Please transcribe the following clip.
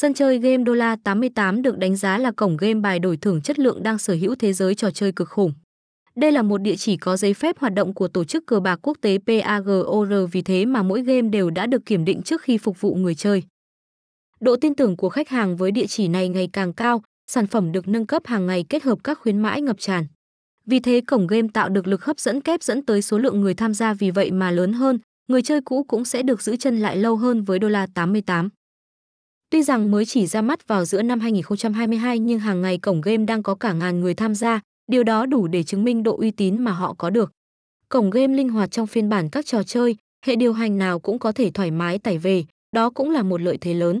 Sân chơi game đô la 88 được đánh giá là cổng game bài đổi thưởng chất lượng đang sở hữu thế giới trò chơi cực khủng. Đây là một địa chỉ có giấy phép hoạt động của tổ chức cờ bạc quốc tế PAGOR vì thế mà mỗi game đều đã được kiểm định trước khi phục vụ người chơi. Độ tin tưởng của khách hàng với địa chỉ này ngày càng cao, sản phẩm được nâng cấp hàng ngày kết hợp các khuyến mãi ngập tràn. Vì thế cổng game tạo được lực hấp dẫn kép dẫn tới số lượng người tham gia vì vậy mà lớn hơn, người chơi cũ cũng sẽ được giữ chân lại lâu hơn với đô la 88. Tuy rằng mới chỉ ra mắt vào giữa năm 2022 nhưng hàng ngày cổng game đang có cả ngàn người tham gia, điều đó đủ để chứng minh độ uy tín mà họ có được. Cổng game linh hoạt trong phiên bản các trò chơi, hệ điều hành nào cũng có thể thoải mái tải về, đó cũng là một lợi thế lớn.